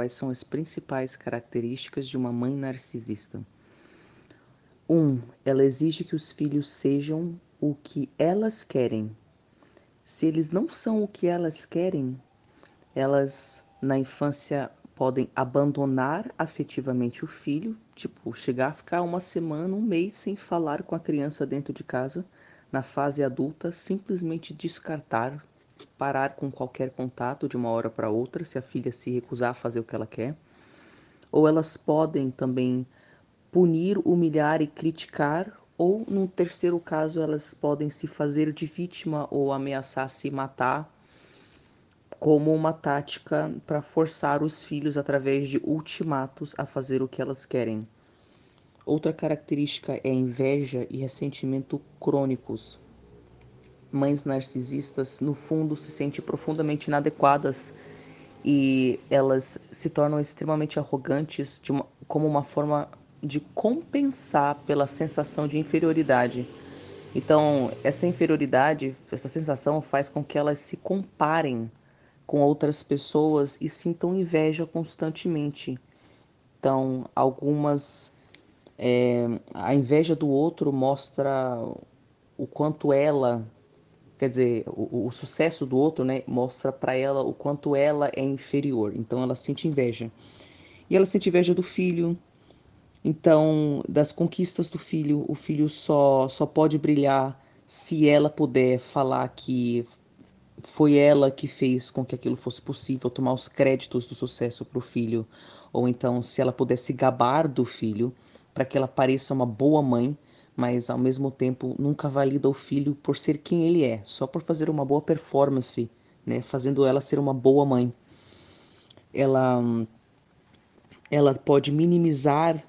quais são as principais características de uma mãe narcisista. 1. Um, ela exige que os filhos sejam o que elas querem. Se eles não são o que elas querem, elas na infância podem abandonar afetivamente o filho, tipo, chegar a ficar uma semana, um mês sem falar com a criança dentro de casa. Na fase adulta, simplesmente descartar, parar com qualquer contato de uma hora para outra, se a filha se recusar a fazer o que ela quer. Ou elas podem também punir, humilhar e criticar, ou num terceiro caso, elas podem se fazer de vítima ou ameaçar se matar como uma tática para forçar os filhos através de ultimatos a fazer o que elas querem. Outra característica é inveja e ressentimento crônicos. Mães narcisistas, no fundo, se sentem profundamente inadequadas e elas se tornam extremamente arrogantes uma, como uma forma de compensar pela sensação de inferioridade. Então, essa inferioridade, essa sensação faz com que elas se comparem com outras pessoas e sintam inveja constantemente. Então, algumas. É, a inveja do outro mostra o quanto ela, quer dizer, o, o sucesso do outro, né, mostra para ela o quanto ela é inferior. Então, ela sente inveja. E ela sente inveja do filho. Então, das conquistas do filho, o filho só, só pode brilhar se ela puder falar que foi ela que fez com que aquilo fosse possível, tomar os créditos do sucesso para o filho, ou então se ela pudesse gabar do filho, para que ela pareça uma boa mãe, mas ao mesmo tempo nunca valida o filho por ser quem ele é, só por fazer uma boa performance, né, fazendo ela ser uma boa mãe. Ela ela pode minimizar,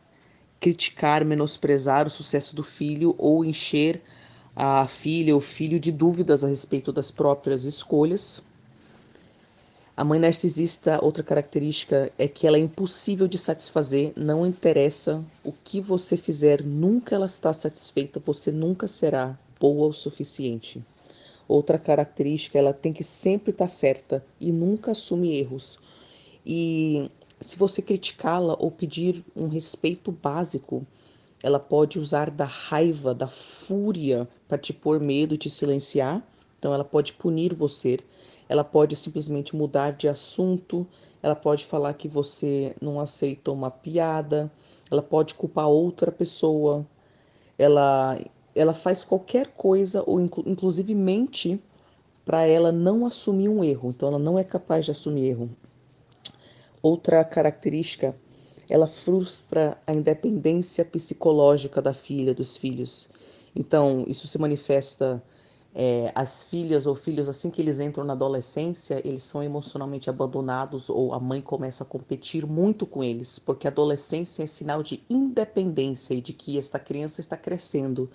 criticar, menosprezar o sucesso do filho ou encher a filha ou filho de dúvidas a respeito das próprias escolhas. A mãe narcisista, outra característica é que ela é impossível de satisfazer, não interessa o que você fizer, nunca ela está satisfeita, você nunca será boa o suficiente. Outra característica, ela tem que sempre estar certa e nunca assume erros. E se você criticá-la ou pedir um respeito básico, ela pode usar da raiva, da fúria para te pôr medo e te silenciar. Então ela pode punir você, ela pode simplesmente mudar de assunto, ela pode falar que você não aceita uma piada, ela pode culpar outra pessoa, ela ela faz qualquer coisa ou inclusive mente para ela não assumir um erro. Então ela não é capaz de assumir erro. Outra característica ela frustra a independência psicológica da filha, dos filhos. Então, isso se manifesta é, as filhas ou filhos assim que eles entram na adolescência, eles são emocionalmente abandonados ou a mãe começa a competir muito com eles, porque a adolescência é sinal de independência e de que esta criança está crescendo.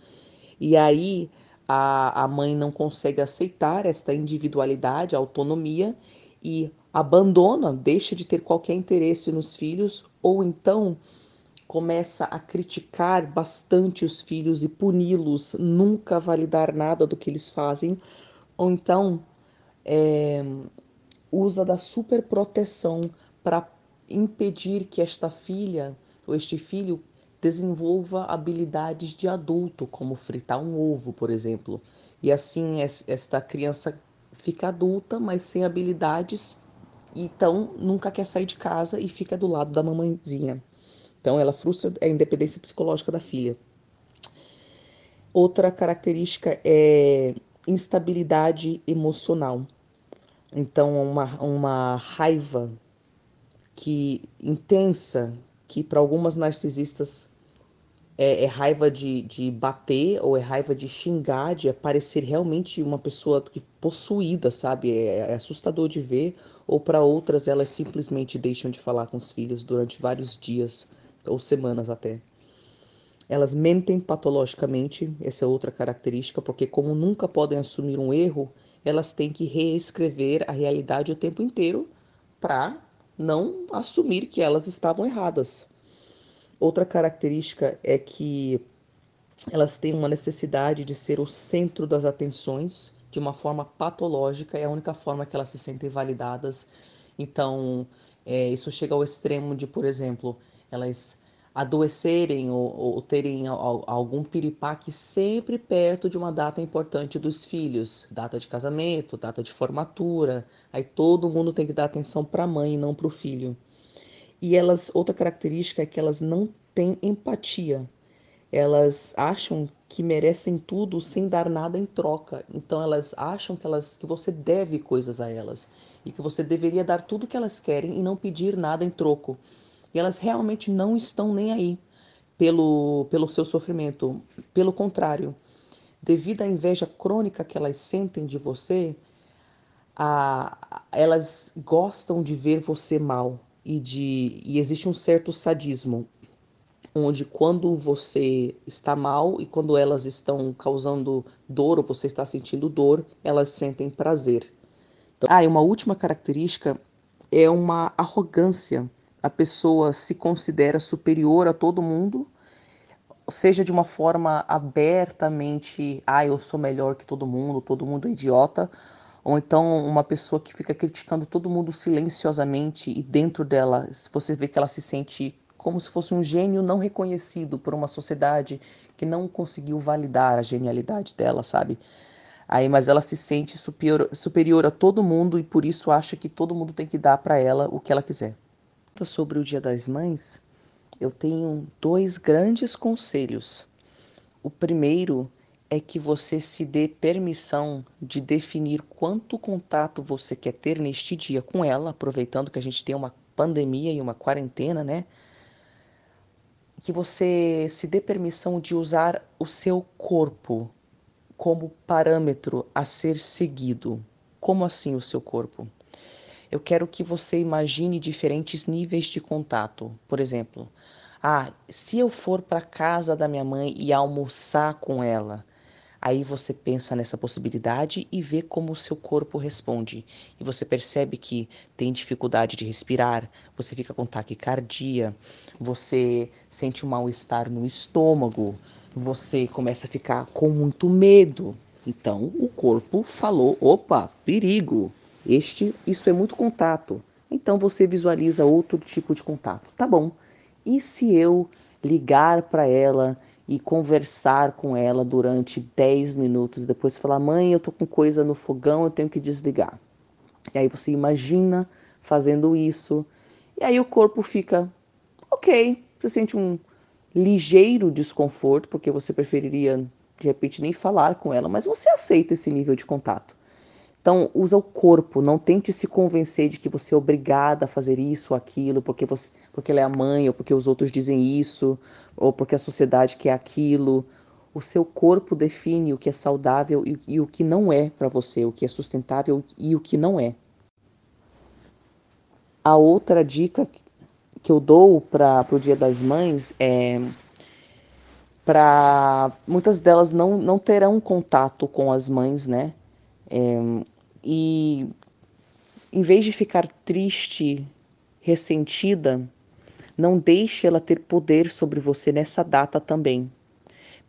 E aí a, a mãe não consegue aceitar esta individualidade, autonomia e abandona, deixa de ter qualquer interesse nos filhos ou então começa a criticar bastante os filhos e puni-los, nunca validar nada do que eles fazem, ou então é, usa da superproteção para impedir que esta filha ou este filho desenvolva habilidades de adulto, como fritar um ovo, por exemplo. E assim esta criança fica adulta, mas sem habilidades então nunca quer sair de casa e fica do lado da mamãezinha. Então ela frustra a independência psicológica da filha. Outra característica é instabilidade emocional. Então uma, uma raiva que intensa que para algumas narcisistas é, é, raiva de, de bater ou é raiva de xingar, de parecer realmente uma pessoa que possuída, sabe? É, é assustador de ver. Ou para outras, elas simplesmente deixam de falar com os filhos durante vários dias ou semanas até. Elas mentem patologicamente, essa é outra característica, porque como nunca podem assumir um erro, elas têm que reescrever a realidade o tempo inteiro para não assumir que elas estavam erradas. Outra característica é que elas têm uma necessidade de ser o centro das atenções de uma forma patológica, é a única forma que elas se sentem validadas. Então, É, isso chega ao extremo de, por exemplo, elas adoecerem ou, ou terem algum piripaque sempre perto de uma data importante dos filhos, data de casamento, data de formatura. Aí todo mundo tem que dar atenção para a mãe e não para o filho. E elas, outra característica é que elas não têm empatia. Elas acham que merecem tudo sem dar nada em troca. Então elas acham que elas que você deve coisas a elas e que você deveria dar tudo que elas querem e não pedir nada em troco. E elas realmente não estão nem aí pelo pelo seu sofrimento. Pelo contrário, devido à inveja crônica que elas sentem de você, a, elas gostam de ver você mal e de e existe um certo sadismo onde quando você está mal e quando elas estão causando dor ou você está sentindo dor, elas sentem prazer. Então, ah, e uma última característica é uma arrogância. A pessoa se considera superior a todo mundo, seja de uma forma abertamente, ah, eu sou melhor que todo mundo, todo mundo é idiota, ou então uma pessoa que fica criticando todo mundo silenciosamente e dentro dela você vê que ela se sente como se fosse um gênio não reconhecido por uma sociedade que não conseguiu validar a genialidade dela, sabe? Aí, mas ela se sente superior, superior a todo mundo e por isso acha que todo mundo tem que dar para ela o que ela quiser. Sobre o Dia das Mães, eu tenho dois grandes conselhos. O primeiro é que você se dê permissão de definir quanto contato você quer ter neste dia com ela, aproveitando que a gente tem uma pandemia e uma quarentena, né? Que você se dê permissão de usar o seu corpo como parâmetro a ser seguido. Como assim o seu corpo? Eu quero que você imagine diferentes níveis de contato. Por exemplo, ah, se eu for para casa da minha mãe e almoçar com ela, Aí você pensa nessa possibilidade e vê como o seu corpo responde. E você percebe que tem dificuldade de respirar, você fica com taquicardia, você sente um mal-estar no estômago, você começa a ficar com muito medo. Então o corpo falou: opa, perigo! Este, isso é muito contato. Então você visualiza outro tipo de contato. Tá bom. E se eu ligar para ela e conversar com ela durante 10 minutos, depois falar: "Mãe, eu tô com coisa no fogão, eu tenho que desligar". E aí você imagina fazendo isso, e aí o corpo fica OK, você sente um ligeiro desconforto, porque você preferiria de repente nem falar com ela, mas você aceita esse nível de contato. Então, usa o corpo, não tente se convencer de que você é obrigada a fazer isso ou aquilo, porque, você, porque ela é a mãe, ou porque os outros dizem isso, ou porque a sociedade quer aquilo. O seu corpo define o que é saudável e, e o que não é para você, o que é sustentável e o que não é. A outra dica que eu dou para o Dia das Mães é para muitas delas não, não terão contato com as mães, né? É, e em vez de ficar triste, ressentida, não deixe ela ter poder sobre você nessa data também.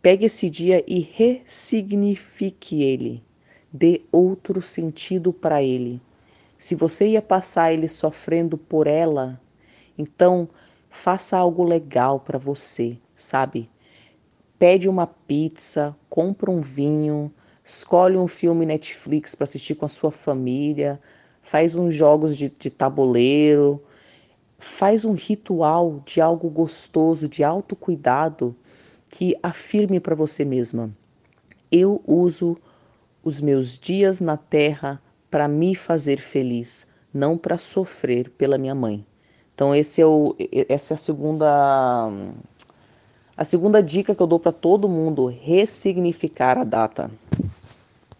Pegue esse dia e ressignifique ele. Dê outro sentido para ele. Se você ia passar ele sofrendo por ela, então faça algo legal para você, sabe? Pede uma pizza, compra um vinho, escolhe um filme Netflix para assistir com a sua família, faz uns jogos de, de tabuleiro, faz um ritual de algo gostoso, de autocuidado que afirme para você mesma: eu uso os meus dias na terra para me fazer feliz, não para sofrer pela minha mãe. Então esse é o, essa é a segunda a segunda dica que eu dou para todo mundo: ressignificar a data.